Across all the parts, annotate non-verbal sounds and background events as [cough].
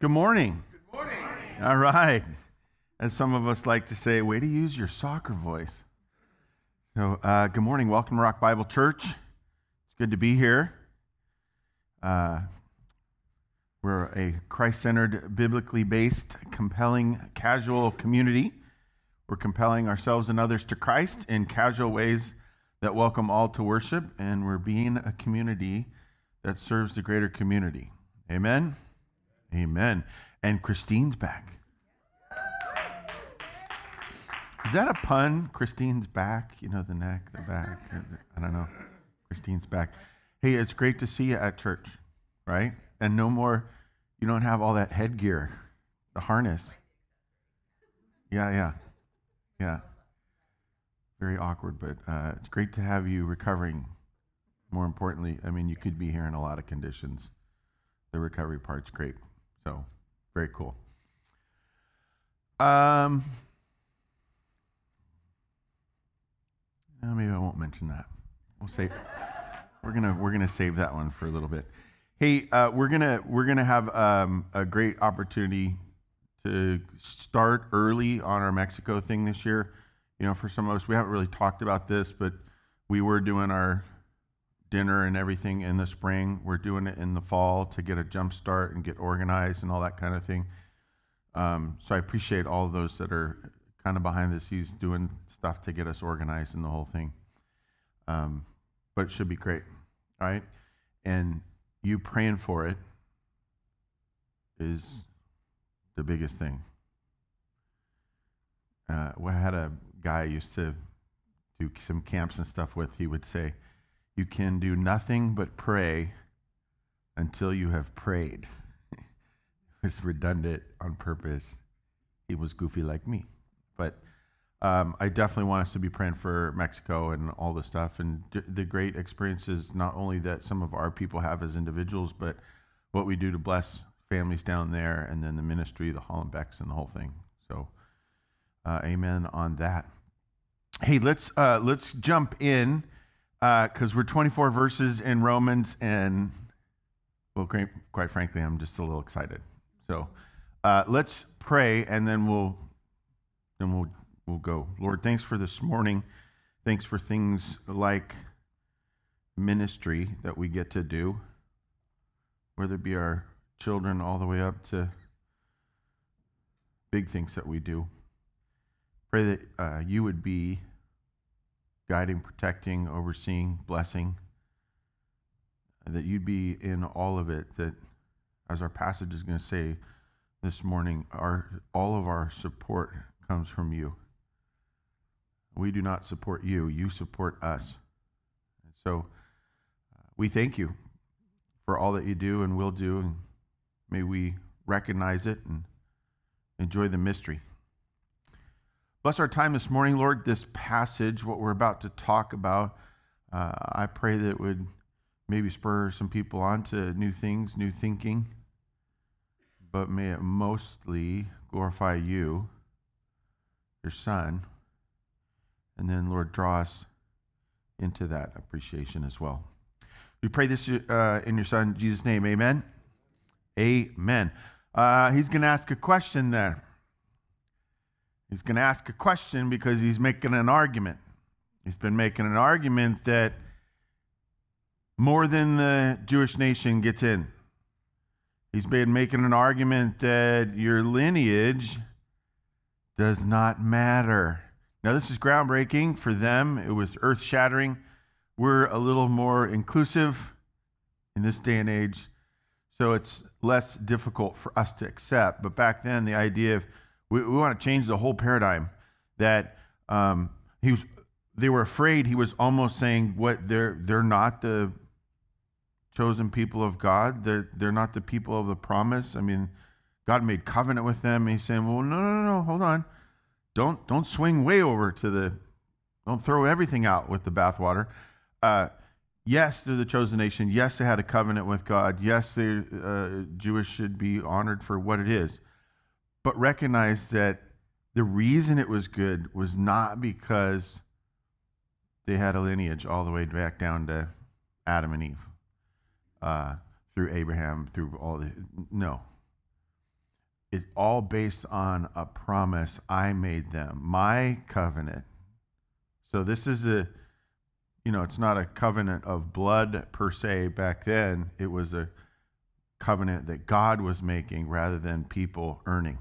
Good morning. Good morning. All right. As some of us like to say, way to use your soccer voice. So, uh, good morning. Welcome to Rock Bible Church. It's good to be here. Uh, we're a Christ centered, biblically based, compelling, casual community. We're compelling ourselves and others to Christ in casual ways that welcome all to worship, and we're being a community that serves the greater community. Amen. Amen. And Christine's back. Is that a pun? Christine's back. You know, the neck, the back. I don't know. Christine's back. Hey, it's great to see you at church, right? And no more, you don't have all that headgear, the harness. Yeah, yeah, yeah. Very awkward, but uh, it's great to have you recovering. More importantly, I mean, you could be here in a lot of conditions. The recovery part's great. So, very cool. Um, maybe I won't mention that. We'll save. we're gonna we're gonna save that one for a little bit. Hey, uh, we're gonna we're gonna have um, a great opportunity to start early on our Mexico thing this year. You know, for some of us, we haven't really talked about this, but we were doing our dinner and everything in the spring. We're doing it in the fall to get a jump start and get organized and all that kind of thing. Um, so I appreciate all those that are kind of behind the scenes doing stuff to get us organized and the whole thing. Um, but it should be great, all right? And you praying for it is the biggest thing. Uh, I had a guy I used to do some camps and stuff with. He would say, "You can do nothing but pray until you have prayed." [laughs] it's redundant on purpose. He was goofy like me, but um, I definitely want us to be praying for Mexico and all the stuff and d- the great experiences, not only that some of our people have as individuals, but what we do to bless families down there, and then the ministry, the Hollenbecks, and the whole thing. So, uh, amen on that. Hey, let's uh, let's jump in because uh, we're 24 verses in Romans, and well, quite, frankly, I'm just a little excited. So, uh, let's pray, and then we'll then we'll we'll go. Lord, thanks for this morning. Thanks for things like ministry that we get to do, whether it be our children all the way up to big things that we do. Pray that uh, you would be guiding, protecting, overseeing, blessing, that you'd be in all of it, that as our passage is going to say this morning, our, all of our support comes from you. We do not support you, you support us. And so uh, we thank you for all that you do and will do, and may we recognize it and enjoy the mystery. Bless our time this morning, Lord. This passage, what we're about to talk about, uh, I pray that it would maybe spur some people on to new things, new thinking, but may it mostly glorify you, your Son and then, Lord, draw us into that appreciation as well. We pray this uh, in your Son, Jesus' name. Amen. Amen. Uh, he's going to ask a question there. He's going to ask a question because he's making an argument. He's been making an argument that more than the Jewish nation gets in. He's been making an argument that your lineage does not matter. Now, this is groundbreaking for them, it was earth shattering. We're a little more inclusive in this day and age, so it's less difficult for us to accept. But back then, the idea of we, we want to change the whole paradigm that um, he was, they were afraid he was almost saying what they're they're not the chosen people of God. They're they're not the people of the promise. I mean, God made covenant with them. he's saying, well, no, no, no, no, hold on. Don't don't swing way over to the. Don't throw everything out with the bathwater. Uh, yes, they're the chosen nation. Yes, they had a covenant with God. Yes, the uh, Jewish should be honored for what it is, but recognize that the reason it was good was not because they had a lineage all the way back down to Adam and Eve, uh, through Abraham, through all the no. it's all based on a promise I made them, my covenant. So this is a, you know, it's not a covenant of blood per se back then. It was a covenant that God was making rather than people earning.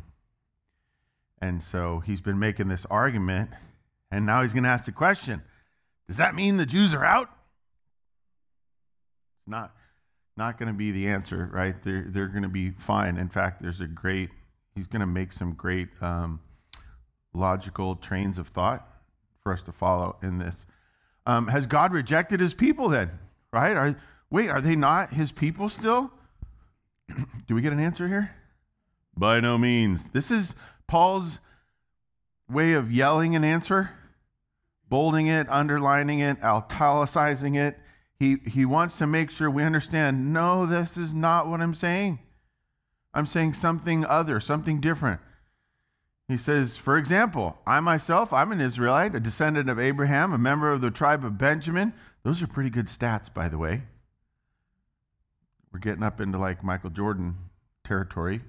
And so he's been making this argument, and now he's going to ask the question Does that mean the Jews are out? Not, not going to be the answer, right? They're, they're going to be fine. In fact, there's a great, he's going to make some great um, logical trains of thought for us to follow in this. Um, has God rejected his people then? Right? Are, wait, are they not his people still? [clears throat] Do we get an answer here? By no means. This is Paul's way of yelling an answer, bolding it, underlining it, italicizing it. He, he wants to make sure we understand no, this is not what I'm saying. I'm saying something other, something different. He says, for example, I myself, I'm an Israelite, a descendant of Abraham, a member of the tribe of Benjamin. Those are pretty good stats, by the way. We're getting up into like Michael Jordan territory,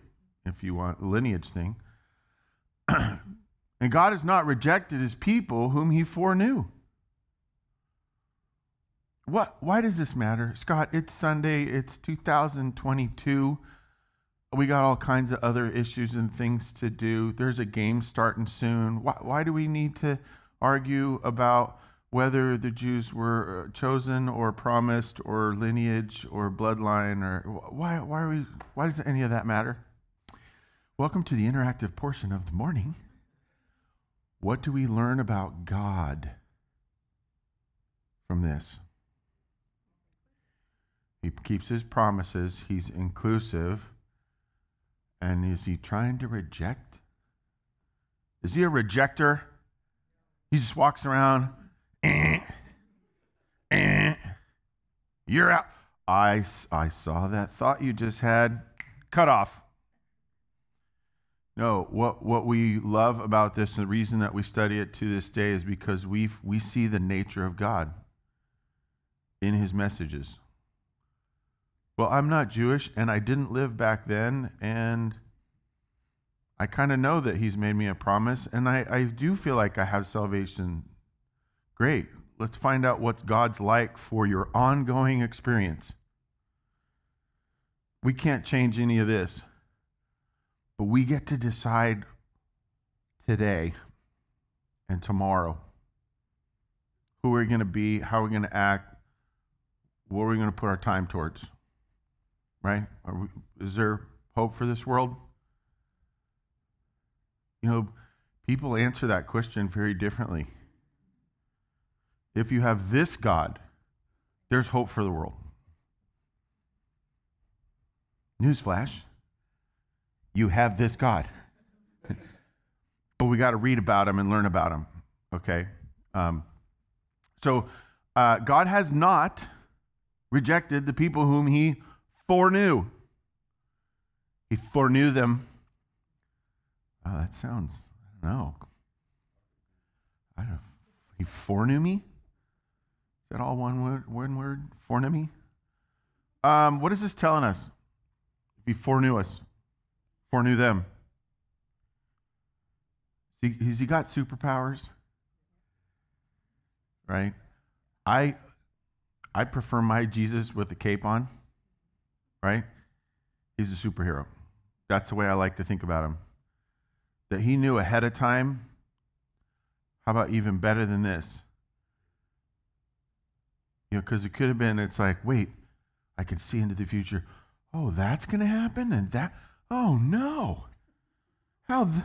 if you want, lineage thing. [clears throat] and God has not rejected his people whom he foreknew. What, why does this matter? Scott, it's Sunday, it's 2022. We got all kinds of other issues and things to do. There's a game starting soon. Why, why do we need to argue about whether the Jews were uh, chosen or promised or lineage or bloodline or why, why, are we, why does any of that matter? Welcome to the interactive portion of the morning. What do we learn about God from this? He keeps his promises, he's inclusive. And is he trying to reject? Is he a rejecter? He just walks around, eh, eh, you're out. I, I saw that thought you just had. Cut off. No, what, what we love about this, and the reason that we study it to this day, is because we we see the nature of God in his messages. Well, I'm not Jewish and I didn't live back then, and I kind of know that He's made me a promise, and I, I do feel like I have salvation. Great. Let's find out what God's like for your ongoing experience. We can't change any of this, but we get to decide today and tomorrow who we're going to be, how we're going to act, what we're going to put our time towards right? We, is there hope for this world? You know, people answer that question very differently. If you have this God, there's hope for the world. Newsflash you have this God. but we got to read about him and learn about him, okay? Um, so uh, God has not rejected the people whom he foreknew. He foreknew them. Oh, that sounds, I don't know. I don't He foreknew me? Is that all one word? One word? Foreknew me? Um, what is this telling us? He foreknew us, foreknew them. See, has he got superpowers? Right? I I prefer my Jesus with a cape on right? He's a superhero. That's the way I like to think about him. That he knew ahead of time. How about even better than this? You know, because it could have been, it's like, wait, I can see into the future. Oh, that's going to happen? And that, oh no. How, the,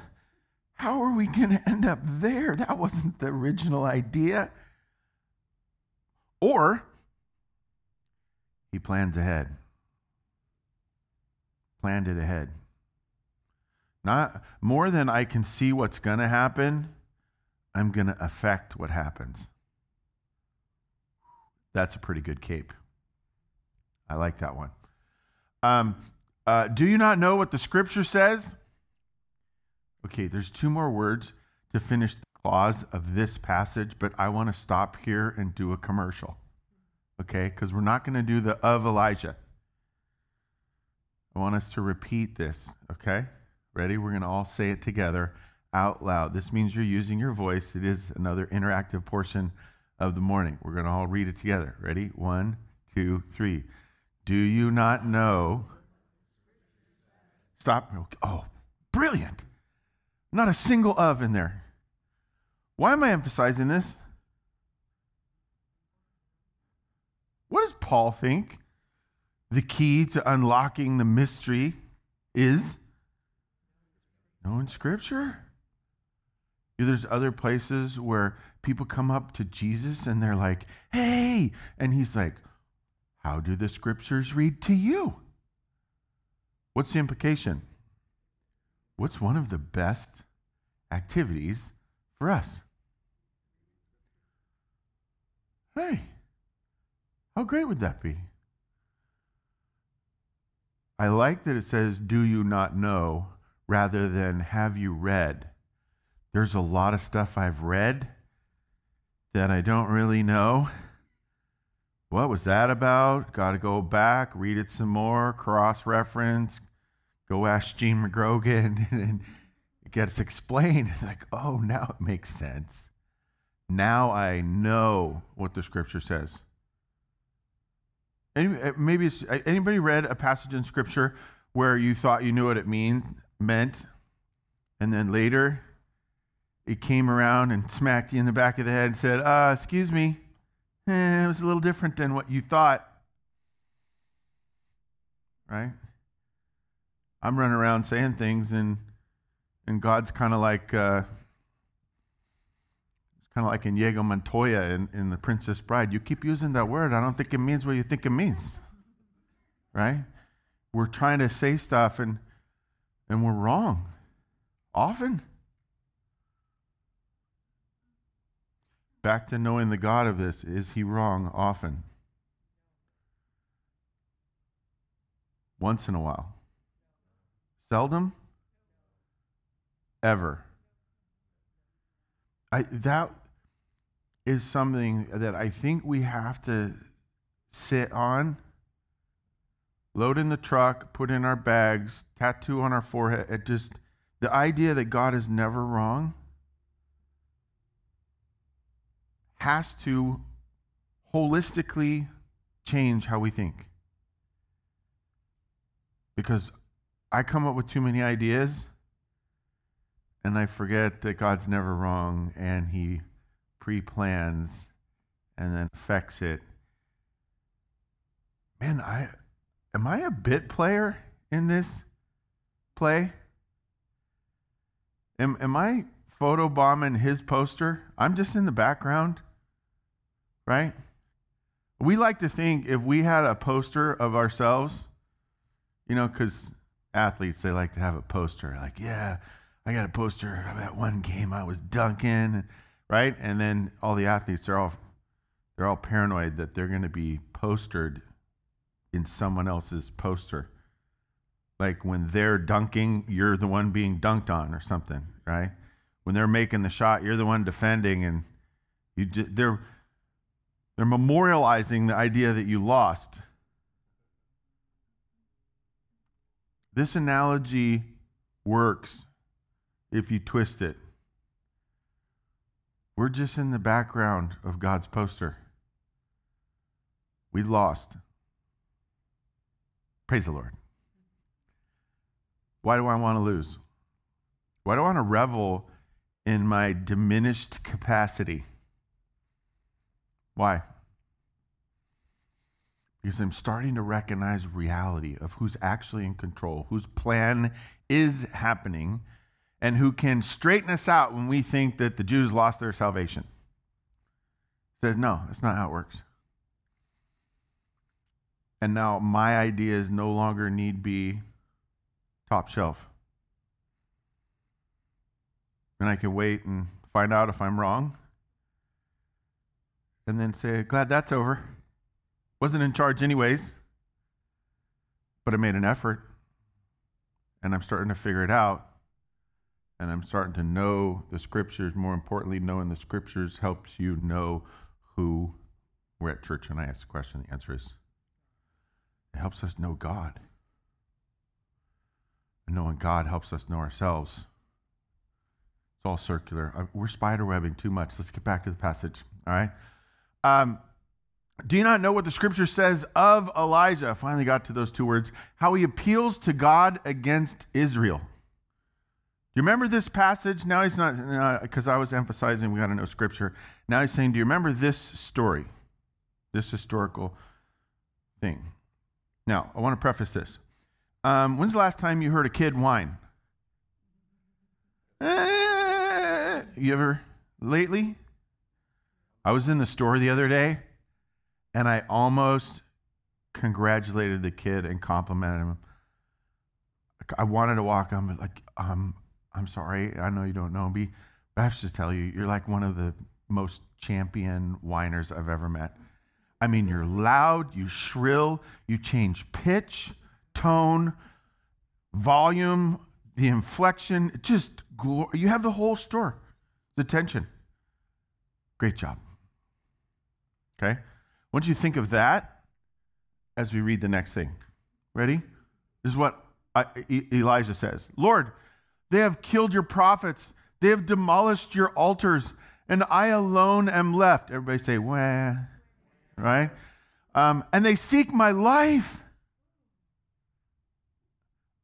how are we going to end up there? That wasn't the original idea. Or he plans ahead planned it ahead. Not more than I can see what's going to happen, I'm going to affect what happens. That's a pretty good cape. I like that one. Um, uh, do you not know what the scripture says? Okay, there's two more words to finish the clause of this passage, but I want to stop here and do a commercial. Okay, because we're not going to do the of Elijah. I want us to repeat this, okay? Ready? We're going to all say it together out loud. This means you're using your voice. It is another interactive portion of the morning. We're going to all read it together. Ready? One, two, three. Do you not know? Stop. Oh, brilliant. Not a single of in there. Why am I emphasizing this? What does Paul think the key to unlocking the mystery is? Knowing Scripture? There's other places where people come up to Jesus and they're like, hey, and he's like, how do the Scriptures read to you? What's the implication? What's one of the best activities for us? Hey, how great would that be? I like that it says, Do you not know, rather than have you read. There's a lot of stuff I've read that I don't really know. What was that about? Got to go back, read it some more, cross reference, go ask Gene McGrogan, [laughs] and it gets explained. It's like, oh, now it makes sense. Now I know what the scripture says. Uh, maybe uh, anybody read a passage in scripture where you thought you knew what it mean, meant, and then later it came around and smacked you in the back of the head and said, uh, excuse me, eh, it was a little different than what you thought. Right? I'm running around saying things, and and God's kind of like uh, it's kind of like Inigo Montoya in, in The Princess Bride. You keep using that word. I don't think it means what you think it means. Right? We're trying to say stuff and and we're wrong. Often. Back to knowing the God of this. Is he wrong often? Once in a while. Seldom? Ever. I, that is something that I think we have to sit on, load in the truck, put in our bags, tattoo on our forehead. It just the idea that God is never wrong has to holistically change how we think. Because I come up with too many ideas and I forget that God's never wrong and he pre plans and then affects it. Man, I am I a bit player in this play? Am am I photobombing his poster? I'm just in the background, right? We like to think if we had a poster of ourselves, you know, because athletes they like to have a poster, like, yeah, I got a poster of that one game I was dunking right? And then all the athletes are all they're all paranoid that they're going to be postered in someone else's poster. Like when they're dunking, you're the one being dunked on or something, right? When they're making the shot, you're the one defending and you just, they're they're memorializing the idea that you lost. This analogy works if you twist it. We're just in the background of God's poster. We lost. Praise the Lord. Why do I want to lose? Why do I want to revel in my diminished capacity? Why? Because I'm starting to recognize reality of who's actually in control, whose plan is happening, and who can straighten us out when we think that the Jews lost their salvation. Says, no, that's not how it works. And now my ideas no longer need be top shelf. And I can wait and find out if I'm wrong. And then say, glad that's over. Wasn't in charge anyways. But I made an effort. And I'm starting to figure it out and I'm starting to know the scriptures. More importantly, knowing the scriptures helps you know who we're at church. And I ask the question, the answer is it helps us know God. And knowing God helps us know ourselves. It's all circular. Uh, we're spider webbing too much. Let's get back to the passage. All right. Um, do you not know what the scripture says of Elijah? I finally got to those two words. How he appeals to God against Israel. Do you remember this passage? Now he's not, because I was emphasizing we got to know scripture. Now he's saying, Do you remember this story? This historical thing. Now, I want to preface this. Um, when's the last time you heard a kid whine? Eh, you ever lately? I was in the store the other day and I almost congratulated the kid and complimented him. I wanted to walk but like, um, I'm sorry, I know you don't know me, but I have to tell you, you're like one of the most champion whiners I've ever met. I mean, you're loud, you shrill, you change pitch, tone, volume, the inflection, just you have the whole store. The tension. Great job. Okay? Once you think of that as we read the next thing. Ready? This is what Elijah says Lord, they have killed your prophets, they have demolished your altars, and I alone am left. Everybody say, wah, right? Um, and they seek my life.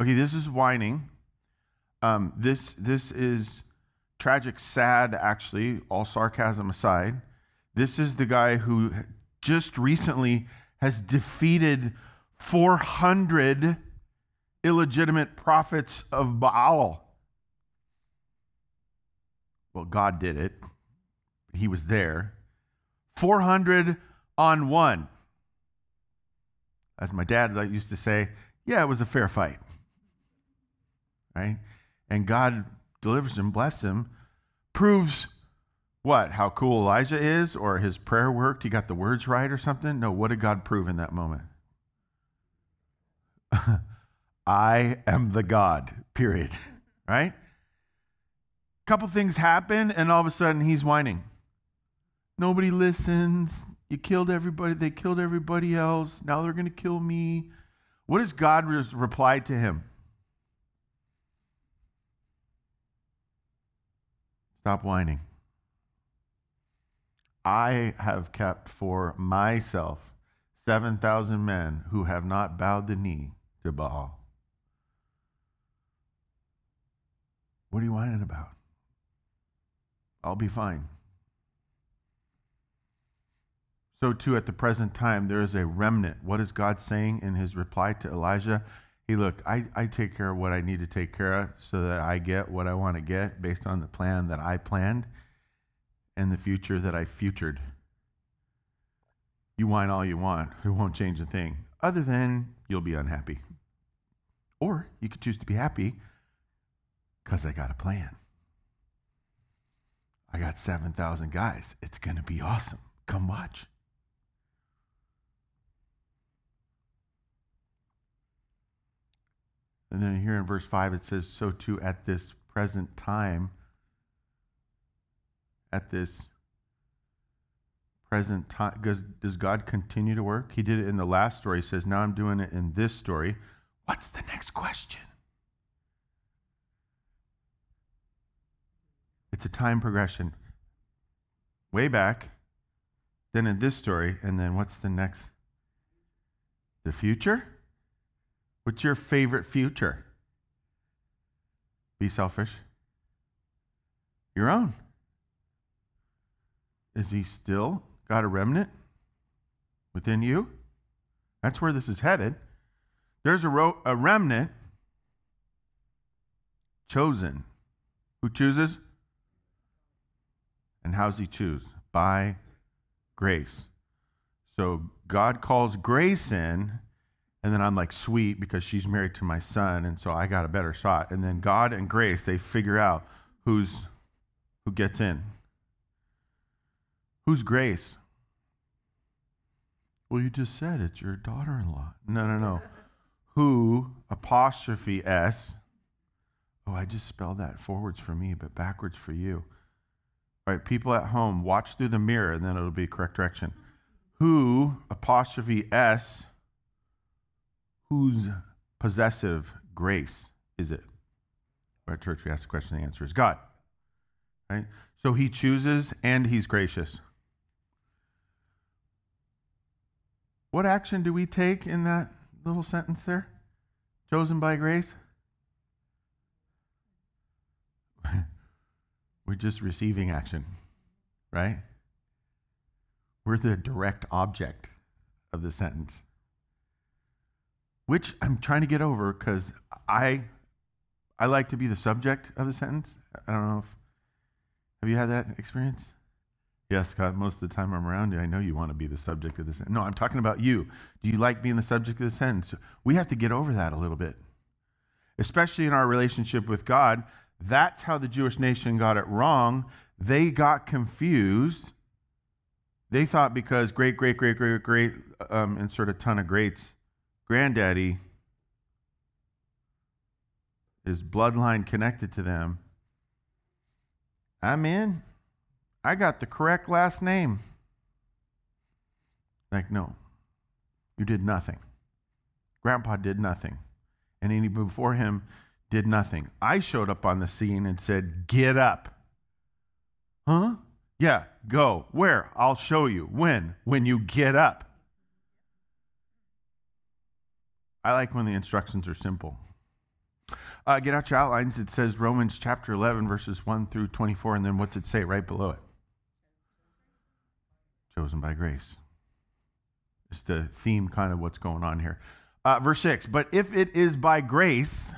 Okay, this is whining. Um, this, this is tragic, sad, actually, all sarcasm aside. This is the guy who just recently has defeated 400 illegitimate prophets of Baal. Well, God did it, He was there. 400 on one. As my dad used to say, yeah, it was a fair fight. Right? And God delivers him, bless him, proves what? How cool Elijah is or his prayer worked? He got the words right or something? No, what did God prove in that moment? [laughs] I am the God, period. [laughs] Right? A couple things happen, and all of a sudden he's whining. Nobody listens. You killed everybody. They killed everybody else. Now they're going to kill me. What does God reply to him? Stop whining. I have kept for myself 7,000 men who have not bowed the knee to Baal. What are you whining about? I'll be fine. So, too, at the present time, there is a remnant. What is God saying in his reply to Elijah? Hey, look, I, I take care of what I need to take care of so that I get what I want to get based on the plan that I planned and the future that I futured. You whine all you want, [laughs] it won't change a thing, other than you'll be unhappy. Or you could choose to be happy because I got a plan. I got 7,000 guys. It's going to be awesome. Come watch. And then here in verse 5, it says, So too at this present time, at this present time, does, does God continue to work? He did it in the last story. He says, Now I'm doing it in this story. What's the next question? It's a time progression. Way back, then in this story, and then what's the next? The future? What's your favorite future? Be selfish. Your own. Is he still got a remnant within you? That's where this is headed. There's a, ro- a remnant chosen. Who chooses? And how's he choose? By grace. So God calls grace in, and then I'm like, sweet, because she's married to my son, and so I got a better shot. And then God and grace, they figure out who's who gets in. Who's Grace? Well, you just said it's your daughter in law. No, no, no. [laughs] Who, apostrophe S. Oh, I just spelled that forwards for me, but backwards for you. All right, people at home, watch through the mirror and then it'll be correct direction. Who, apostrophe S, whose possessive grace is it? At church, we ask the question, the answer is God. Right? So he chooses and he's gracious. What action do we take in that little sentence there? Chosen by grace? [laughs] We're just receiving action, right? We're the direct object of the sentence, which I'm trying to get over because I, I like to be the subject of the sentence. I don't know if have you had that experience? Yes, God, most of the time I'm around you, I know you want to be the subject of the sentence. No, I'm talking about you. Do you like being the subject of the sentence? We have to get over that a little bit, especially in our relationship with God. That's how the Jewish nation got it wrong. They got confused. They thought because great, great, great, great, great, um, insert a ton of greats, granddaddy, is bloodline connected to them. I'm in. I got the correct last name. Like, no, you did nothing. Grandpa did nothing. And any before him did nothing. I showed up on the scene and said, Get up. Huh? Yeah, go. Where? I'll show you. When? When you get up. I like when the instructions are simple. Uh, get out your outlines. It says Romans chapter 11, verses 1 through 24, and then what's it say right below it? Chosen by grace. It's the theme, kind of what's going on here. Uh, verse 6 But if it is by grace,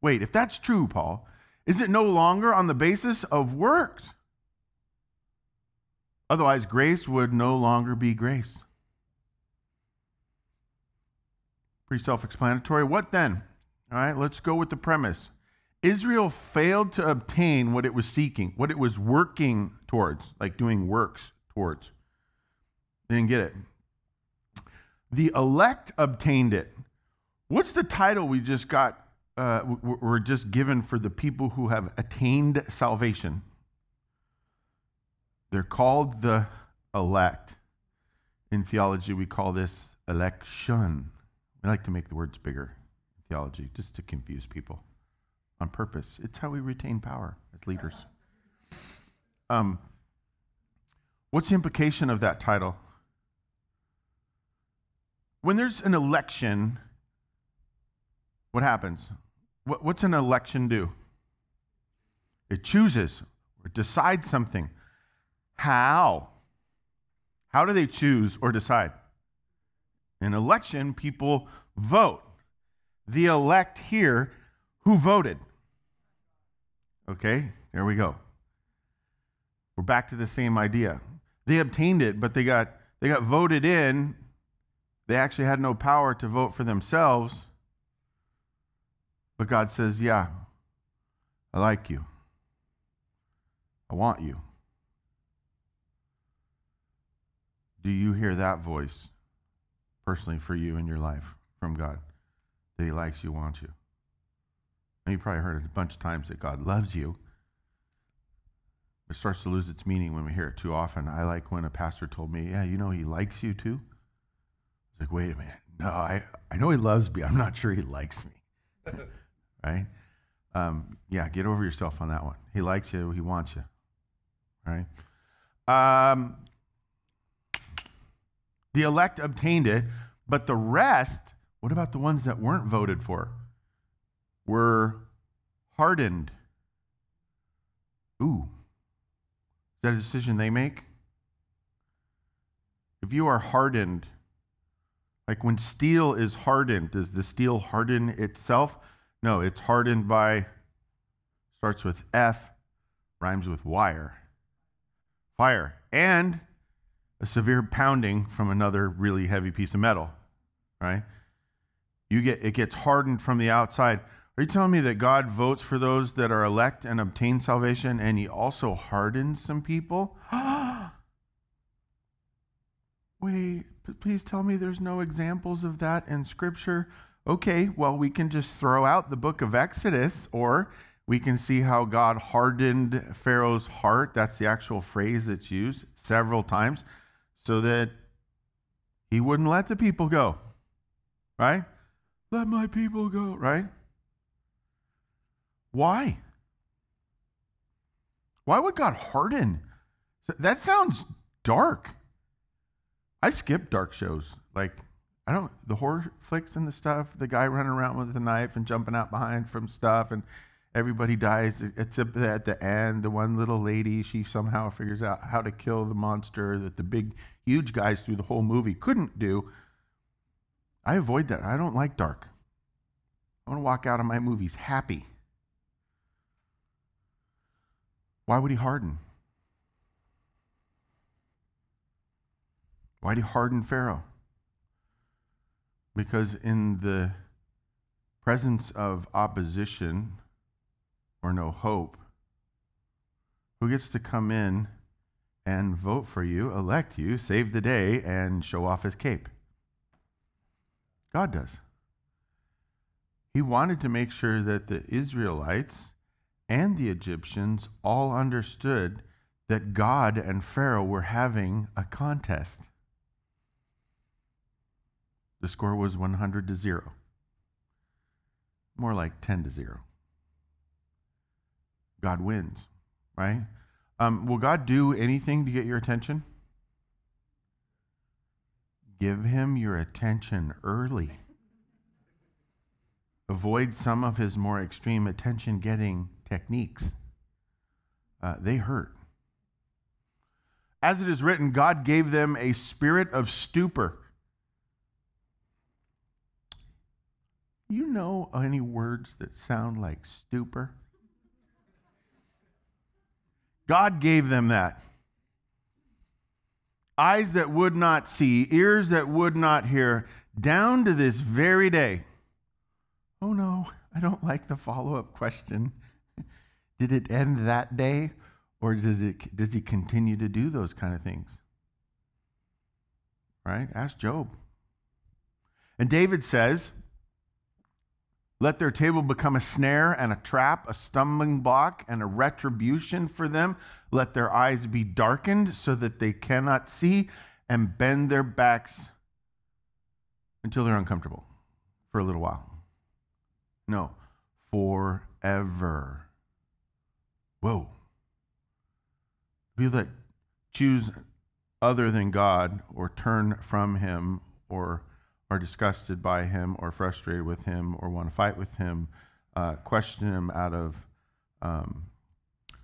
wait, if that's true, Paul, is it no longer on the basis of works? Otherwise, grace would no longer be grace. Pretty self explanatory. What then? All right, let's go with the premise. Israel failed to obtain what it was seeking, what it was working towards, like doing works towards. They didn't get it. The elect obtained it. What's the title we just got? Uh, we're just given for the people who have attained salvation. They're called the elect. In theology, we call this election. I like to make the words bigger in theology, just to confuse people on purpose. It's how we retain power as leaders. Um, what's the implication of that title? When there's an election, what happens? What, what's an election do? It chooses or decides something. How? How do they choose or decide? In election, people vote. The elect here, who voted? Okay, there we go. We're back to the same idea. They obtained it, but they got they got voted in. They actually had no power to vote for themselves. But God says, "Yeah, I like you. I want you." Do you hear that voice personally for you in your life from God? That He likes you, wants you. And you probably heard it a bunch of times that God loves you. It starts to lose its meaning when we hear it too often. I like when a pastor told me, Yeah, you know, He likes you too. Like, wait a minute. No, I, I know He loves me. I'm not sure He likes me. [laughs] right? Um, yeah, get over yourself on that one. He likes you, He wants you. Right? Um, the elect obtained it, but the rest, what about the ones that weren't voted for? Were hardened. Ooh. Is that a decision they make? If you are hardened, like when steel is hardened, does the steel harden itself? No, it's hardened by, starts with F, rhymes with wire. Fire. And a severe pounding from another really heavy piece of metal, right? You get it gets hardened from the outside. Are you telling me that God votes for those that are elect and obtain salvation and he also hardens some people? [gasps] [gasps] Wait, please tell me there's no examples of that in scripture. Okay, well, we can just throw out the book of Exodus or we can see how God hardened Pharaoh's heart. That's the actual phrase that's used several times so that he wouldn't let the people go. Right? Let my people go, right? Why? Why would God harden? That sounds dark. I skip dark shows. Like, I don't, the horror flicks and the stuff, the guy running around with a knife and jumping out behind from stuff, and everybody dies. Except at the end, the one little lady, she somehow figures out how to kill the monster that the big, huge guys through the whole movie couldn't do. I avoid that. I don't like dark. I want to walk out of my movies happy. Why would he harden? Why did he harden Pharaoh? Because in the presence of opposition or no hope, who gets to come in and vote for you, elect you, save the day, and show off his cape? God does. He wanted to make sure that the Israelites and the Egyptians all understood that God and Pharaoh were having a contest. The score was 100 to 0. More like 10 to 0. God wins, right? Um, will God do anything to get your attention? Give him your attention early. Avoid some of his more extreme attention getting techniques. Uh, they hurt. As it is written, God gave them a spirit of stupor. You know any words that sound like stupor? God gave them that. Eyes that would not see, ears that would not hear, down to this very day. Oh no, I don't like the follow up question. [laughs] Did it end that day, or does, it, does he continue to do those kind of things? Right? Ask Job. And David says, let their table become a snare and a trap, a stumbling block and a retribution for them. Let their eyes be darkened so that they cannot see and bend their backs until they're uncomfortable for a little while. No, forever. Whoa. People that choose other than God or turn from Him or are disgusted by him or frustrated with him or want to fight with him, uh, question him out of um,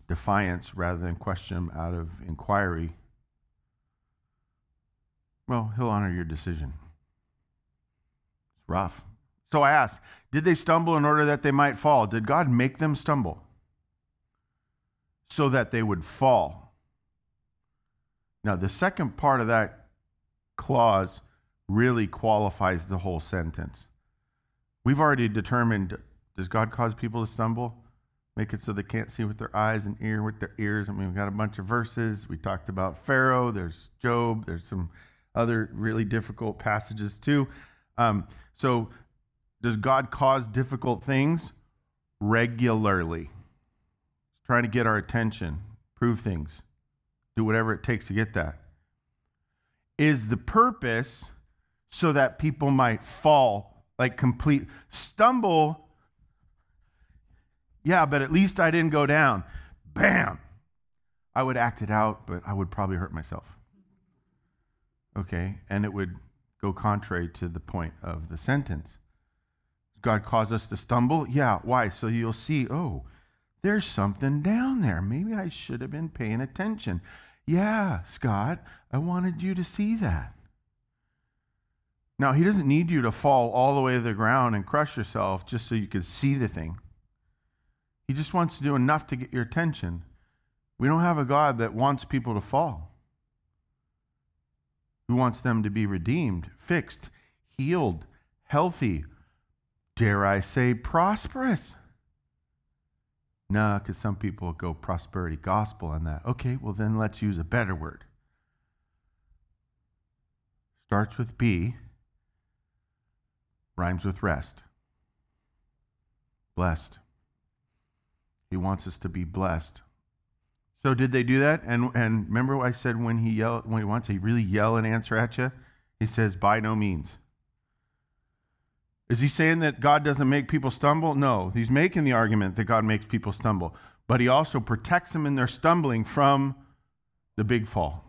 defiance rather than question him out of inquiry, well, he'll honor your decision. It's rough. So I ask, did they stumble in order that they might fall? Did God make them stumble so that they would fall? Now, the second part of that clause really qualifies the whole sentence. We've already determined does God cause people to stumble? Make it so they can't see with their eyes and ear with their ears. I mean, we've got a bunch of verses. We talked about Pharaoh, there's Job, there's some other really difficult passages too. Um, so, does God cause difficult things? Regularly. He's trying to get our attention, prove things, do whatever it takes to get that. Is the purpose so that people might fall, like complete stumble. Yeah, but at least I didn't go down. Bam! I would act it out, but I would probably hurt myself. Okay, and it would go contrary to the point of the sentence. God caused us to stumble? Yeah, why? So you'll see, oh, there's something down there. Maybe I should have been paying attention. Yeah, Scott, I wanted you to see that. Now, he doesn't need you to fall all the way to the ground and crush yourself just so you can see the thing. He just wants to do enough to get your attention. We don't have a God that wants people to fall. He wants them to be redeemed, fixed, healed, healthy, dare I say, prosperous. No, because some people go prosperity gospel on that. Okay, well, then let's use a better word. Starts with B rhymes with rest. Blessed. He wants us to be blessed. So did they do that? And and remember I said when he yell when he wants to really yell and answer at you? He says, by no means. Is he saying that God doesn't make people stumble? No, he's making the argument that God makes people stumble, but he also protects them in their stumbling from the big fall,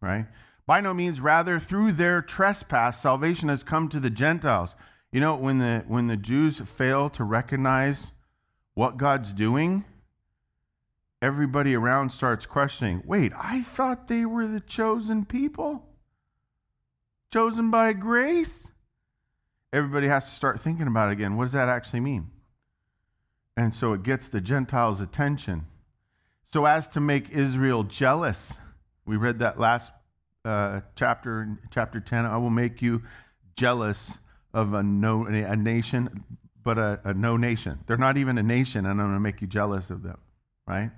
right? By no means, rather, through their trespass, salvation has come to the Gentiles. You know, when the, when the Jews fail to recognize what God's doing, everybody around starts questioning wait, I thought they were the chosen people? Chosen by grace? everybody has to start thinking about it again. What does that actually mean? And so it gets the Gentiles' attention. So as to make Israel jealous. We read that last uh, chapter, chapter 10. I will make you jealous of a, no, a nation, but a, a no nation. They're not even a nation, and I'm going to make you jealous of them, right?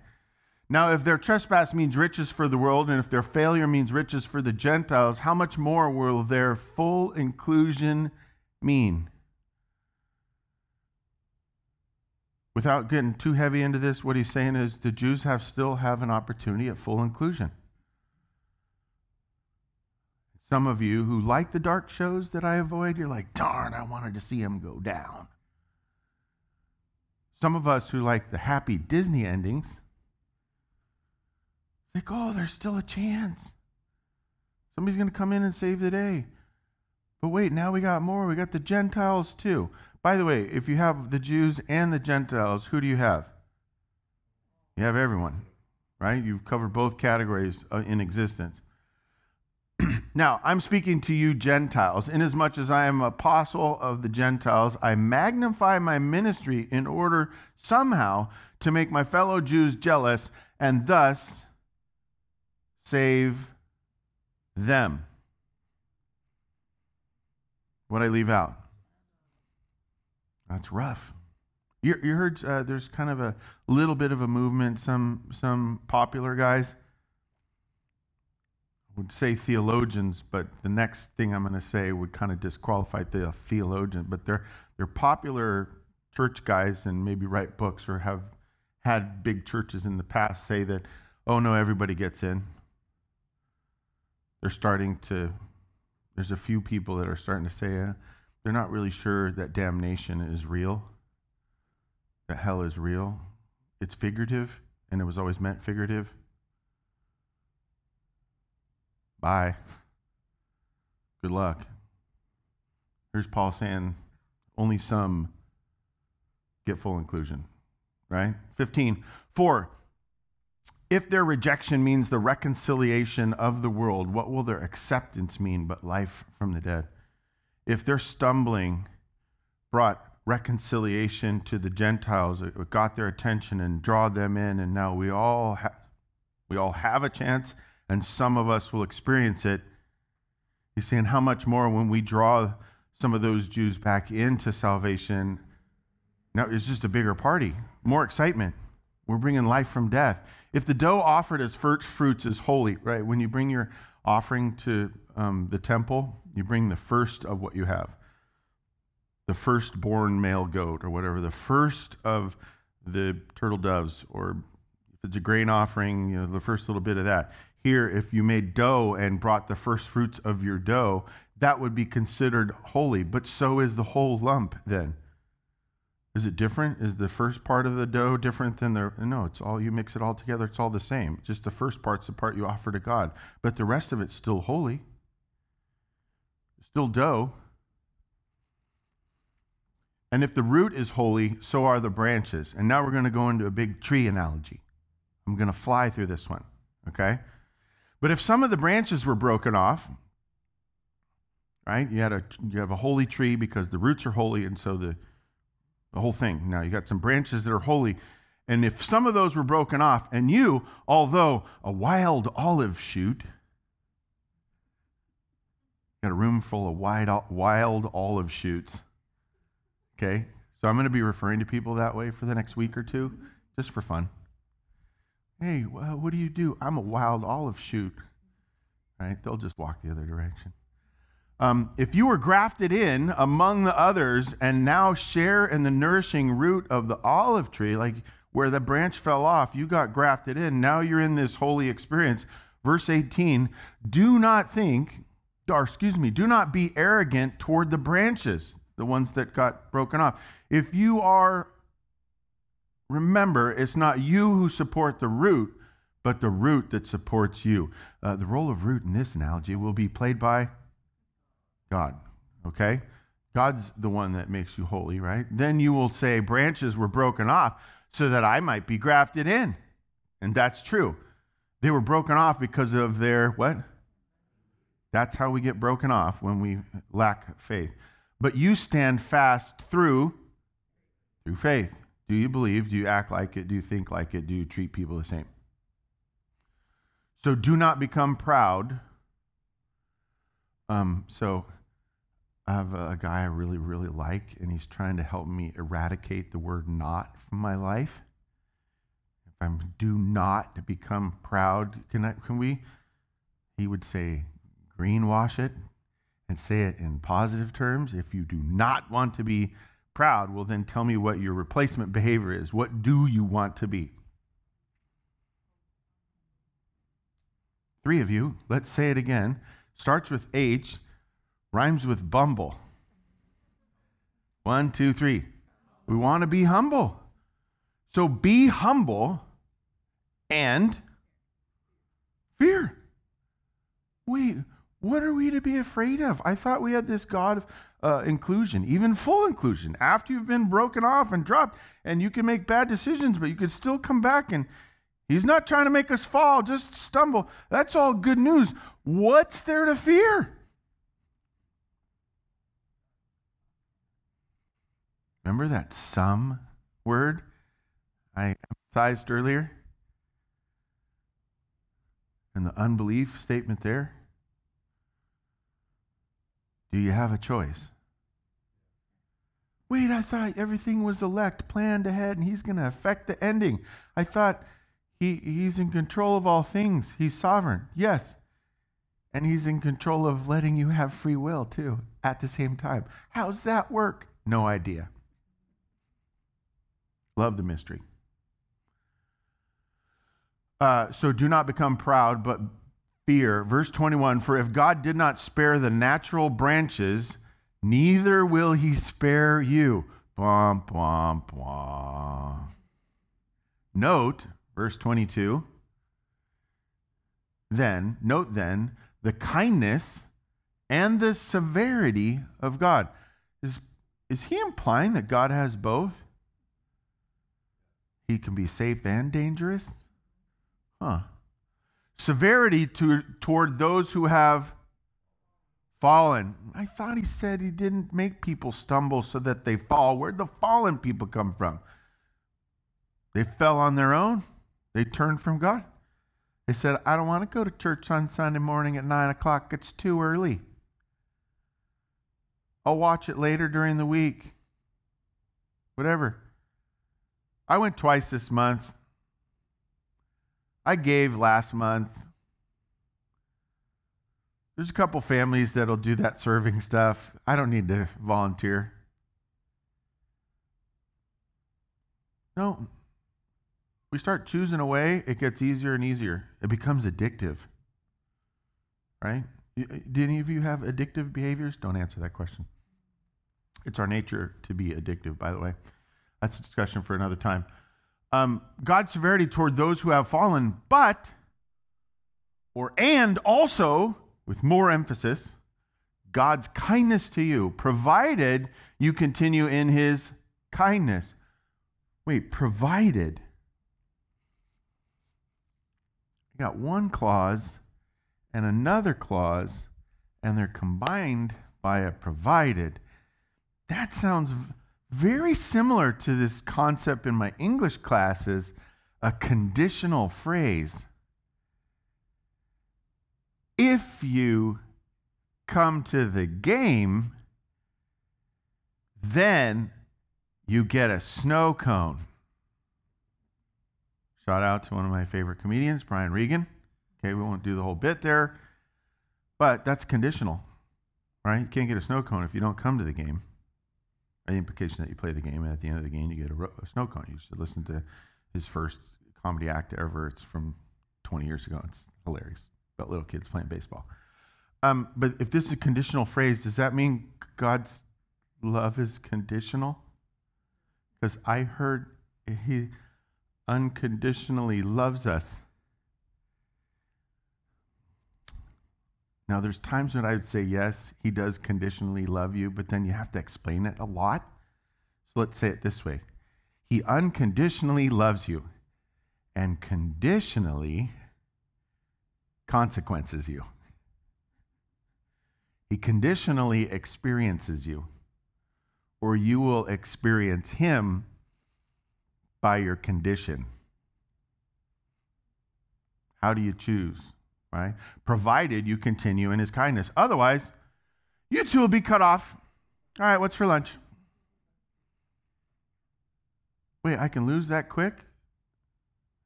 Now, if their trespass means riches for the world, and if their failure means riches for the Gentiles, how much more will their full inclusion mean? Without getting too heavy into this, what he's saying is the Jews have still have an opportunity at full inclusion. Some of you who like the dark shows that I avoid, you're like, darn, I wanted to see him go down. Some of us who like the happy Disney endings, think, oh, there's still a chance. Somebody's going to come in and save the day. But wait, now we got more. We got the Gentiles too. By the way, if you have the Jews and the Gentiles, who do you have? You have everyone, right? You've covered both categories uh, in existence. Now, I'm speaking to you, Gentiles. Inasmuch as I am apostle of the Gentiles, I magnify my ministry in order somehow to make my fellow Jews jealous and thus save them. What I leave out? That's rough. You, you heard uh, there's kind of a little bit of a movement. Some some popular guys would say theologians, but the next thing I'm going to say would kind of disqualify the theologian. But they're they're popular church guys and maybe write books or have had big churches in the past say that, oh no, everybody gets in. They're starting to there's a few people that are starting to say uh, they're not really sure that damnation is real, that hell is real. It's figurative, and it was always meant figurative. Bye. Good luck. Here's Paul saying only some get full inclusion, right? 15. For if their rejection means the reconciliation of the world, what will their acceptance mean but life from the dead? If their stumbling brought reconciliation to the Gentiles, it got their attention and draw them in, and now we all ha- we all have a chance, and some of us will experience it. He's saying how much more when we draw some of those Jews back into salvation. Now it's just a bigger party, more excitement. We're bringing life from death. If the dough offered as first fruits is holy, right? When you bring your offering to um, the temple, you bring the first of what you have the firstborn male goat or whatever, the first of the turtle doves, or if it's a grain offering, you know, the first little bit of that. Here, if you made dough and brought the first fruits of your dough, that would be considered holy, but so is the whole lump then. Is it different? Is the first part of the dough different than the no, it's all you mix it all together, it's all the same. Just the first part's the part you offer to God. But the rest of it's still holy. Still dough. And if the root is holy, so are the branches. And now we're going to go into a big tree analogy. I'm going to fly through this one, okay? But if some of the branches were broken off, right? You had a you have a holy tree because the roots are holy and so the the whole thing. Now, you got some branches that are holy. And if some of those were broken off, and you, although a wild olive shoot, got a room full of wild, wild olive shoots. Okay? So I'm going to be referring to people that way for the next week or two, just for fun. Hey, well, what do you do? I'm a wild olive shoot. Right? They'll just walk the other direction. Um, if you were grafted in among the others and now share in the nourishing root of the olive tree, like where the branch fell off, you got grafted in. Now you're in this holy experience. Verse 18 do not think, or excuse me, do not be arrogant toward the branches. the ones that got broken off. If you are, remember, it's not you who support the root, but the root that supports you. Uh, the role of root in this analogy will be played by God, okay? God's the one that makes you holy, right? Then you will say, branches were broken off so that I might be grafted in. And that's true. They were broken off because of their what? That's how we get broken off when we lack faith. But you stand fast through through faith. Do you believe? Do you act like it? Do you think like it? Do you treat people the same? So do not become proud. Um, so I have a guy I really, really like, and he's trying to help me eradicate the word not from my life. If I'm do not become proud, can, I, can we? He would say, greenwash it and say it in positive terms. If you do not want to be proud, well, then tell me what your replacement behavior is. What do you want to be? Three of you, let's say it again. Starts with H, rhymes with bumble. One, two, three. We want to be humble. So be humble and fear. Wait, what are we to be afraid of? I thought we had this God of uh, inclusion, even full inclusion. After you've been broken off and dropped, and you can make bad decisions, but you could still come back and He's not trying to make us fall, just stumble. That's all good news. What's there to fear? Remember that some word I emphasized earlier? And the unbelief statement there? Do you have a choice? Wait, I thought everything was elect, planned ahead, and he's going to affect the ending. I thought he, he's in control of all things. He's sovereign, yes. And he's in control of letting you have free will too at the same time. How's that work? No idea. Love the mystery. Uh, so do not become proud, but fear. Verse 21 For if God did not spare the natural branches, neither will he spare you. Bwomp, bwomp, bwomp. Note Verse 22. Then, note then, the kindness and the severity of God. Is, is he implying that God has both? He can be safe and dangerous? Huh. Severity to, toward those who have fallen. I thought he said he didn't make people stumble so that they fall. Where'd the fallen people come from? They fell on their own. They turned from God. They said, I don't want to go to church on Sunday morning at 9 o'clock. It's too early. I'll watch it later during the week. Whatever. I went twice this month. I gave last month. There's a couple families that'll do that serving stuff. I don't need to volunteer. No, we start choosing a way, it gets easier and easier. It becomes addictive. Right? Do any of you have addictive behaviors? Don't answer that question. It's our nature to be addictive, by the way. That's a discussion for another time. Um, God's severity toward those who have fallen, but, or and also, with more emphasis, God's kindness to you, provided you continue in his kindness. Wait, provided I got one clause and another clause, and they're combined by a provided. That sounds very similar to this concept in my English classes a conditional phrase. If you come to the game, then you get a snow cone. Shout out to one of my favorite comedians, Brian Regan. Okay, we won't do the whole bit there, but that's conditional, right? You can't get a snow cone if you don't come to the game. The implication that you play the game, and at the end of the game, you get a, a snow cone. You should listen to his first comedy act ever. It's from 20 years ago. It's hilarious about little kids playing baseball. Um, but if this is a conditional phrase, does that mean God's love is conditional? Because I heard he unconditionally loves us. Now, there's times when I would say, yes, he does conditionally love you, but then you have to explain it a lot. So let's say it this way He unconditionally loves you and conditionally consequences you. He conditionally experiences you, or you will experience him by your condition. How do you choose? Right? Provided you continue in his kindness. Otherwise, you two will be cut off. All right, what's for lunch? Wait, I can lose that quick?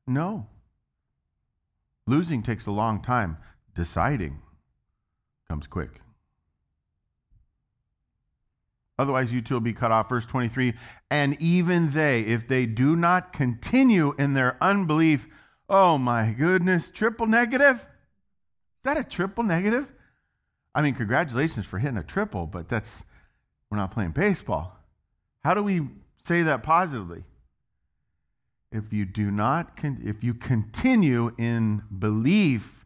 No. Losing takes a long time. Deciding comes quick. Otherwise, you two will be cut off. Verse 23 And even they, if they do not continue in their unbelief, oh my goodness, triple negative? Is that a triple negative? I mean, congratulations for hitting a triple, but that's, we're not playing baseball. How do we say that positively? If you do not, con- if you continue in belief,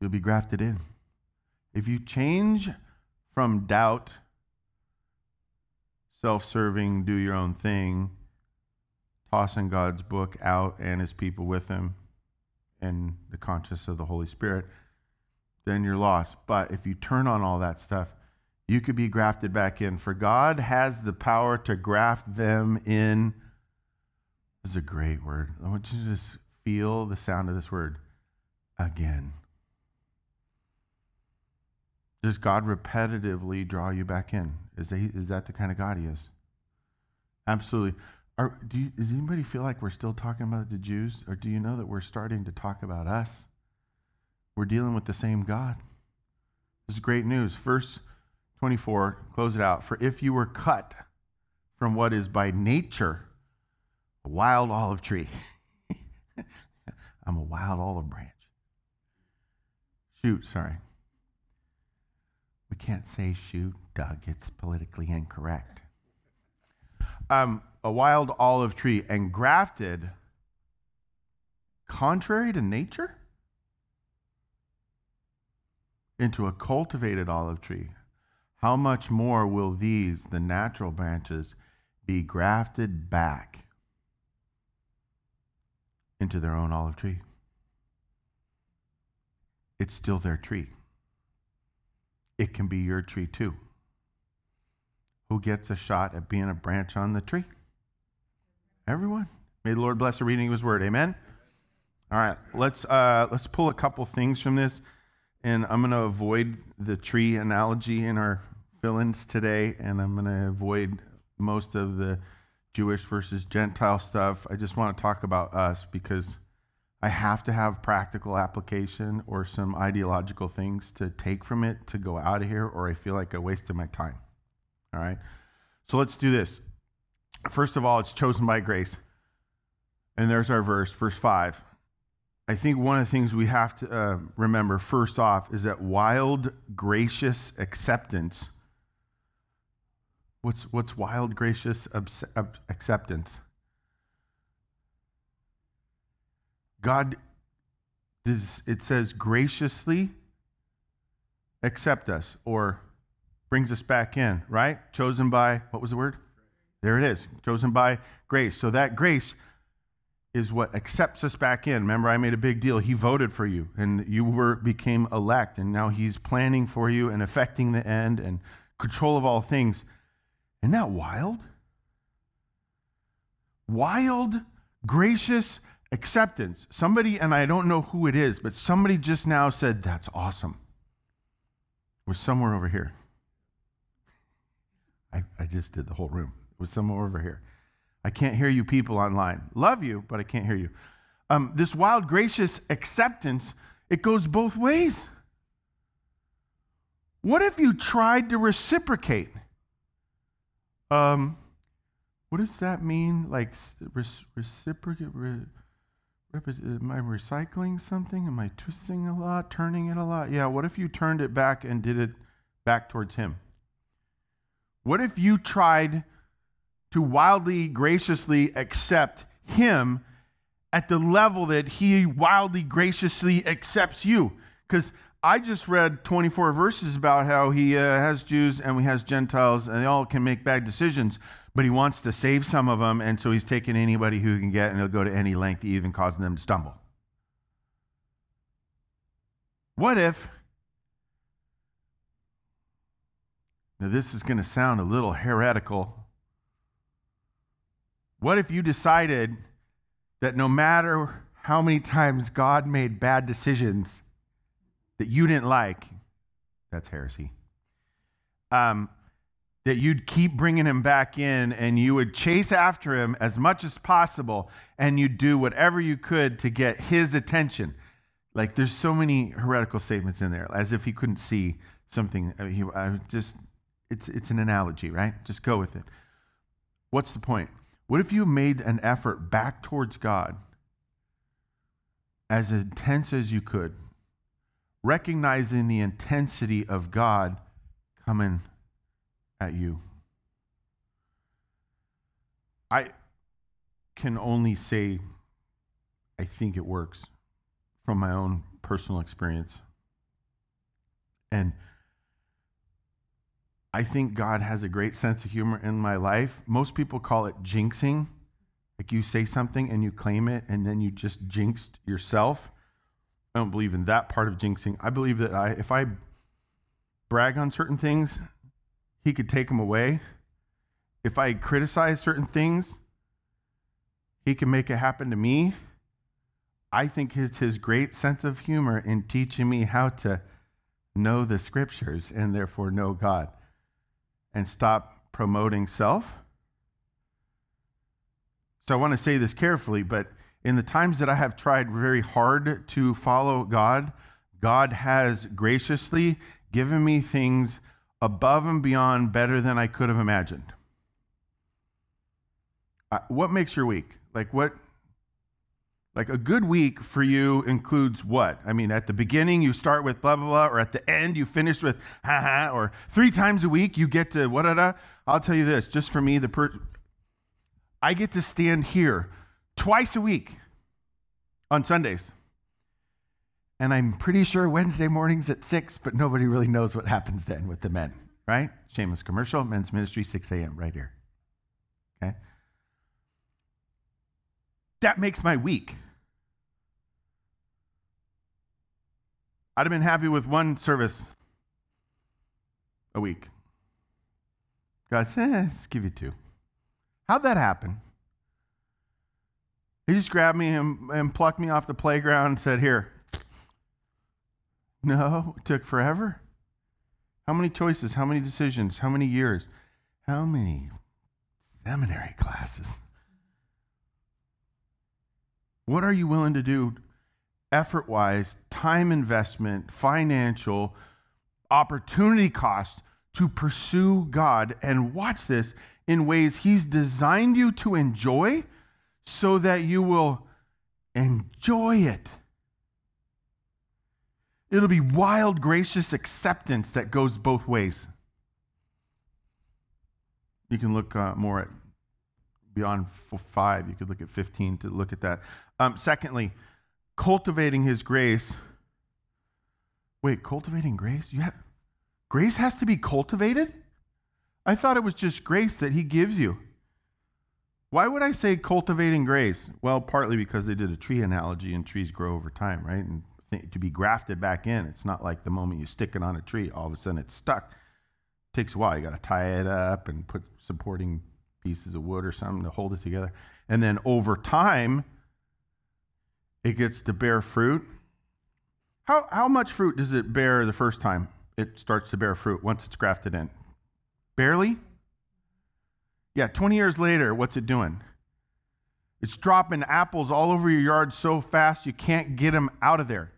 you'll be grafted in. If you change from doubt, self serving, do your own thing, tossing God's book out and his people with him, and the conscience of the Holy Spirit, then you're lost. But if you turn on all that stuff, you could be grafted back in. For God has the power to graft them in. This is a great word. I want you to just feel the sound of this word again. Does God repetitively draw you back in? Is, is that the kind of God He is? Absolutely. Are, do you, does anybody feel like we're still talking about the Jews? Or do you know that we're starting to talk about us? We're dealing with the same God. This is great news. Verse 24, close it out. For if you were cut from what is by nature a wild olive tree, [laughs] I'm a wild olive branch. Shoot, sorry. We can't say shoot, Doug. It's politically incorrect. Um, a wild olive tree and grafted contrary to nature into a cultivated olive tree. How much more will these, the natural branches, be grafted back into their own olive tree? It's still their tree it can be your tree too. Who gets a shot at being a branch on the tree? Everyone. May the Lord bless the reading of His Word. Amen. All right, let's uh, let's pull a couple things from this, and I'm going to avoid the tree analogy in our fill-ins today, and I'm going to avoid most of the Jewish versus Gentile stuff. I just want to talk about us because I have to have practical application or some ideological things to take from it to go out of here, or I feel like I wasted my time. All right? So let's do this. First of all, it's chosen by grace. And there's our verse, verse 5. I think one of the things we have to uh, remember first off is that wild, gracious acceptance. What's, what's wild, gracious acceptance? God, does, it says, graciously accept us or brings us back in, right? Chosen by, what was the word? There it is, chosen by grace. So that grace is what accepts us back in. Remember, I made a big deal. He voted for you, and you were became elect, and now he's planning for you and affecting the end and control of all things. Isn't that wild? Wild, gracious acceptance. Somebody, and I don't know who it is, but somebody just now said, That's awesome. Was somewhere over here. I, I just did the whole room. It was somewhere over here. I can't hear you people online. Love you, but I can't hear you. Um, this wild, gracious acceptance, it goes both ways. What if you tried to reciprocate? Um, what does that mean? Like reciprocate? Re- Am I recycling something? Am I twisting a lot, turning it a lot? Yeah, what if you turned it back and did it back towards Him? What if you tried to wildly, graciously accept Him at the level that He wildly, graciously accepts you? Because I just read 24 verses about how He uh, has Jews and He has Gentiles, and they all can make bad decisions, but He wants to save some of them, and so He's taking anybody who He can get, and He'll go to any length, even causing them to stumble. What if Now, this is going to sound a little heretical. What if you decided that no matter how many times God made bad decisions that you didn't like, that's heresy, um, that you'd keep bringing him back in and you would chase after him as much as possible and you'd do whatever you could to get his attention? Like, there's so many heretical statements in there, as if he couldn't see something. I, mean, he, I just it's, it's an analogy, right? Just go with it. What's the point? What if you made an effort back towards God as intense as you could, recognizing the intensity of God coming at you? I can only say I think it works from my own personal experience. And I think God has a great sense of humor in my life. Most people call it jinxing. Like you say something and you claim it and then you just jinxed yourself. I don't believe in that part of jinxing. I believe that I, if I brag on certain things, he could take them away. If I criticize certain things, he can make it happen to me. I think it's his great sense of humor in teaching me how to know the scriptures and therefore know God and stop promoting self. So I want to say this carefully, but in the times that I have tried very hard to follow God, God has graciously given me things above and beyond better than I could have imagined. What makes your week? Like what like a good week for you includes what? I mean, at the beginning you start with blah blah blah, or at the end you finish with ha ha, or three times a week you get to what da da. I'll tell you this, just for me, the per- I get to stand here twice a week on Sundays. And I'm pretty sure Wednesday mornings at six, but nobody really knows what happens then with the men, right? Shameless commercial, men's ministry, 6 a.m. right here. Okay? That makes my week. I'd have been happy with one service a week. God said, eh, let's give you two. How'd that happen? He just grabbed me and, and plucked me off the playground and said, Here. No, it took forever. How many choices? How many decisions? How many years? How many seminary classes? What are you willing to do effort wise, time investment, financial, opportunity cost to pursue God and watch this in ways He's designed you to enjoy so that you will enjoy it. It'll be wild, gracious acceptance that goes both ways. You can look uh, more at beyond five. You could look at 15 to look at that. Um, secondly, cultivating his grace. Wait, cultivating grace? You have grace has to be cultivated? I thought it was just grace that he gives you. Why would I say cultivating grace? Well, partly because they did a tree analogy and trees grow over time, right? And to be grafted back in, it's not like the moment you stick it on a tree, all of a sudden it's stuck. It takes a while. You got to tie it up and put supporting pieces of wood or something to hold it together. And then over time, it gets to bear fruit. How, how much fruit does it bear the first time it starts to bear fruit once it's grafted in? Barely? Yeah, 20 years later, what's it doing? It's dropping apples all over your yard so fast you can't get them out of there.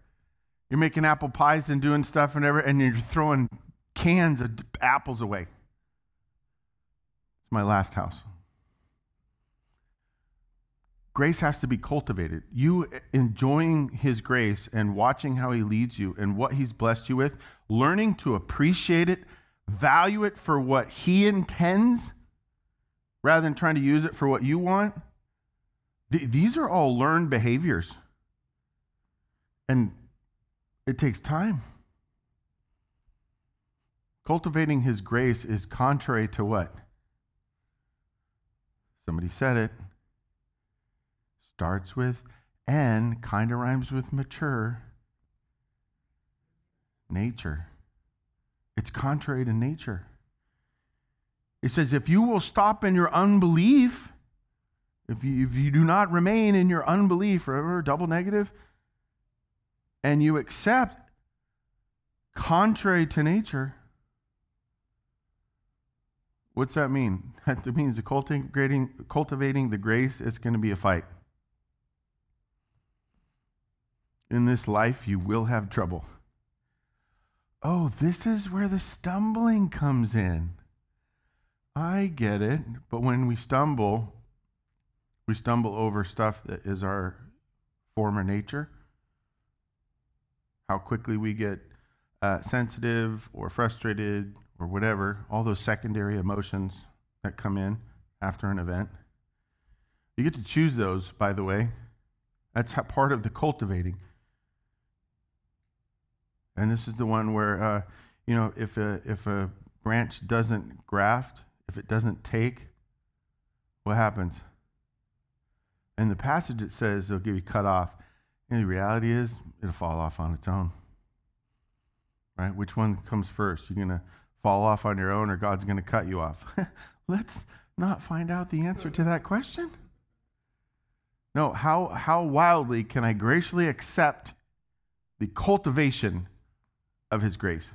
You're making apple pies and doing stuff and ever, and you're throwing cans of apples away. It's my last house. Grace has to be cultivated. You enjoying his grace and watching how he leads you and what he's blessed you with, learning to appreciate it, value it for what he intends rather than trying to use it for what you want. Th- these are all learned behaviors. And it takes time. Cultivating his grace is contrary to what? Somebody said it. Starts with N, kind of rhymes with mature. Nature. It's contrary to nature. It says, if you will stop in your unbelief, if you, if you do not remain in your unbelief, remember, double negative, and you accept contrary to nature, what's that mean? [laughs] That means cultivating, cultivating the grace, it's going to be a fight. In this life, you will have trouble. Oh, this is where the stumbling comes in. I get it. But when we stumble, we stumble over stuff that is our former nature. How quickly we get uh, sensitive or frustrated or whatever, all those secondary emotions that come in after an event. You get to choose those, by the way. That's part of the cultivating. And this is the one where, uh, you know, if a, if a branch doesn't graft, if it doesn't take, what happens? In the passage, it says it'll give you cut off. And the reality is, it'll fall off on its own. Right? Which one comes first? You're going to fall off on your own, or God's going to cut you off? [laughs] Let's not find out the answer to that question. No, how, how wildly can I graciously accept the cultivation of His grace?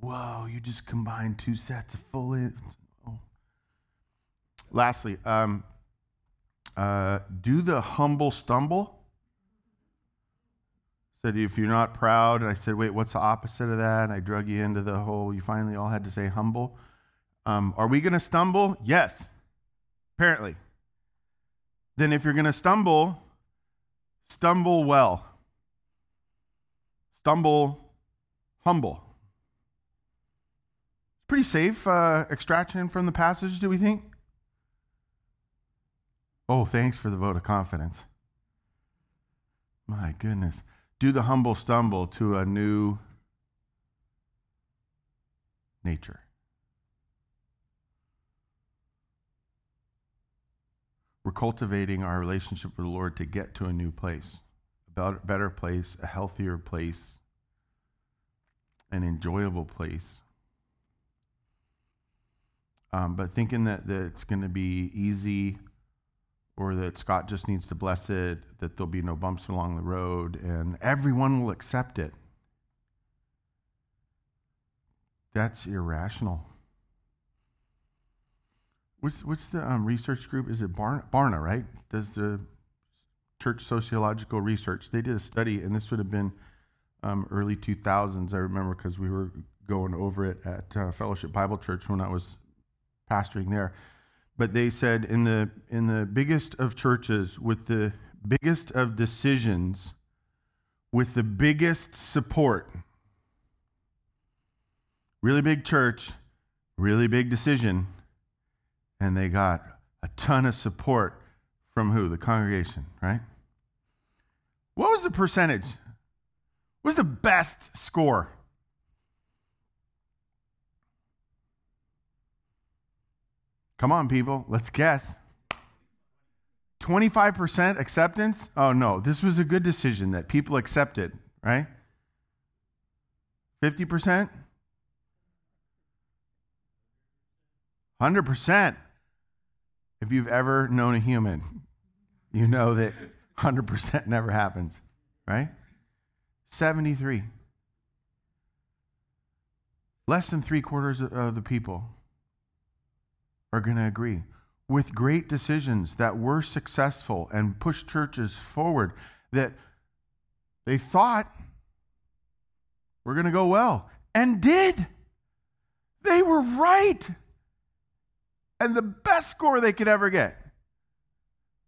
Whoa, you just combined two sets of full. In- oh. Lastly, um, uh, do the humble stumble? Said if you're not proud, and I said, wait, what's the opposite of that? And I drug you into the whole. You finally all had to say humble. Um, are we going to stumble? Yes, apparently. Then if you're going to stumble, stumble well. Stumble humble. Pretty safe uh, extraction from the passage, do we think? Oh, thanks for the vote of confidence. My goodness. Do the humble stumble to a new nature. We're cultivating our relationship with the Lord to get to a new place, a better place, a healthier place, an enjoyable place. Um, but thinking that, that it's going to be easy or that Scott just needs to bless it, that there'll be no bumps along the road, and everyone will accept it. That's irrational. What's, what's the um, research group? Is it Barna, Barna, right? Does the church sociological research? They did a study, and this would have been um, early 2000s. I remember because we were going over it at uh, Fellowship Bible Church when I was pastoring there. But they said in the in the biggest of churches with the biggest of decisions, with the biggest support, really big church, really big decision and they got a ton of support from who? The congregation, right? What was the percentage? What was the best score? Come on, people, let's guess. 25% acceptance? Oh no, this was a good decision that people accepted, right? 50%? 100%. If you've ever known a human, you know that 100% never happens, right? 73. Less than three quarters of the people are going to agree with great decisions that were successful and pushed churches forward that they thought were going to go well and did. They were right and the best score they could ever get.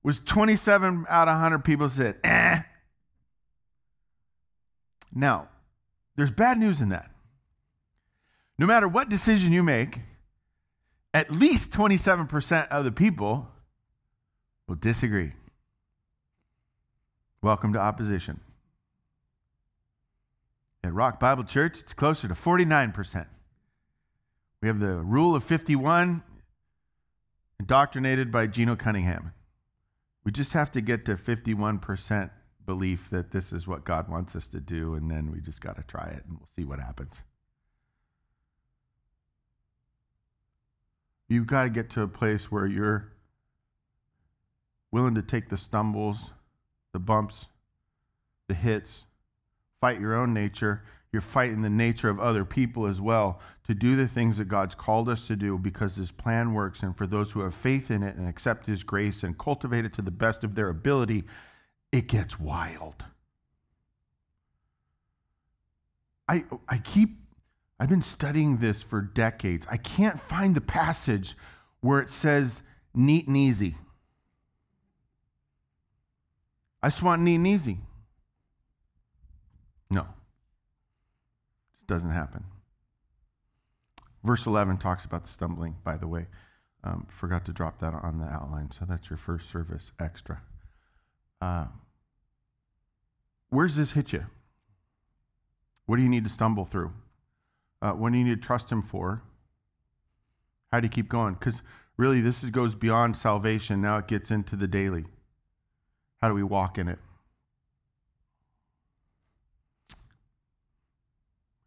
was 27 out of 100 people said, eh. Now, there's bad news in that. No matter what decision you make, at least 27% of the people will disagree. Welcome to opposition. At Rock Bible Church, it's closer to 49%. We have the rule of 51, indoctrinated by Gino Cunningham. We just have to get to 51% belief that this is what God wants us to do, and then we just got to try it and we'll see what happens. You've got to get to a place where you're willing to take the stumbles, the bumps, the hits, fight your own nature. You're fighting the nature of other people as well to do the things that God's called us to do because His plan works. And for those who have faith in it and accept His grace and cultivate it to the best of their ability, it gets wild. I, I keep, I've been studying this for decades. I can't find the passage where it says neat and easy. I just want neat and easy. No, it doesn't happen. Verse 11 talks about the stumbling, by the way. Um, forgot to drop that on the outline, so that's your first service extra. Uh, where's this hit you? What do you need to stumble through? Uh, what do you need to trust Him for? How do you keep going? Because really, this is, goes beyond salvation. Now it gets into the daily. How do we walk in it?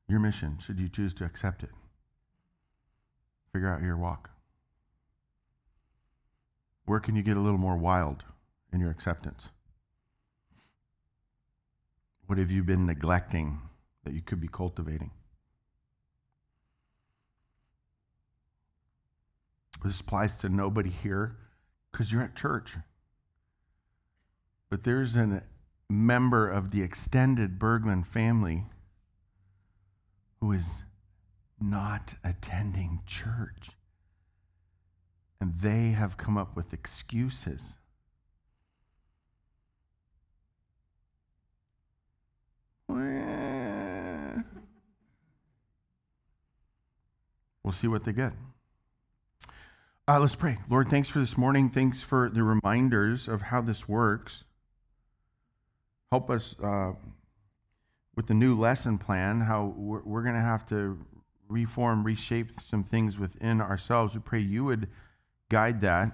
Your mission, should you choose to accept it, figure out your walk. Where can you get a little more wild in your acceptance? What have you been neglecting that you could be cultivating? This applies to nobody here because you're at church. But there's a member of the extended Berglund family who is not attending church. And they have come up with excuses. We'll see what they get. Uh, let's pray. Lord, thanks for this morning. Thanks for the reminders of how this works. Help us uh, with the new lesson plan, how we're, we're going to have to reform, reshape some things within ourselves. We pray you would guide that.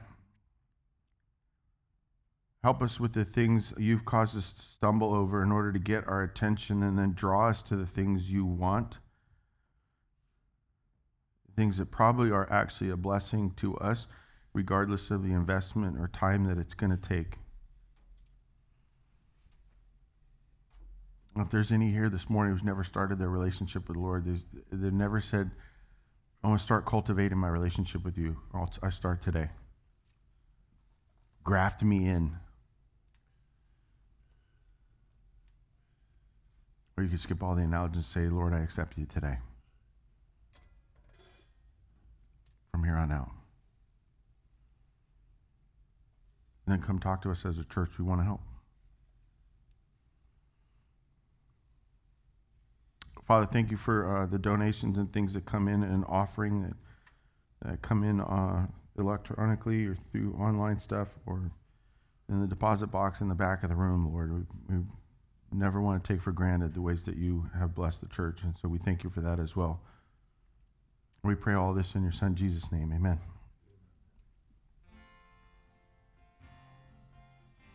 Help us with the things you've caused us to stumble over in order to get our attention and then draw us to the things you want. Things that probably are actually a blessing to us, regardless of the investment or time that it's going to take. If there's any here this morning who's never started their relationship with the Lord, they've never said, I want to start cultivating my relationship with you. I'll, I start today. Graft me in. Or you can skip all the analogies and say, Lord, I accept you today. From here on out. And then come talk to us as a church. We want to help. Father, thank you for uh, the donations and things that come in and offering that, that come in uh, electronically or through online stuff or in the deposit box in the back of the room, Lord. We, we never want to take for granted the ways that you have blessed the church. And so we thank you for that as well. We pray all this in your Son, Jesus' name. Amen.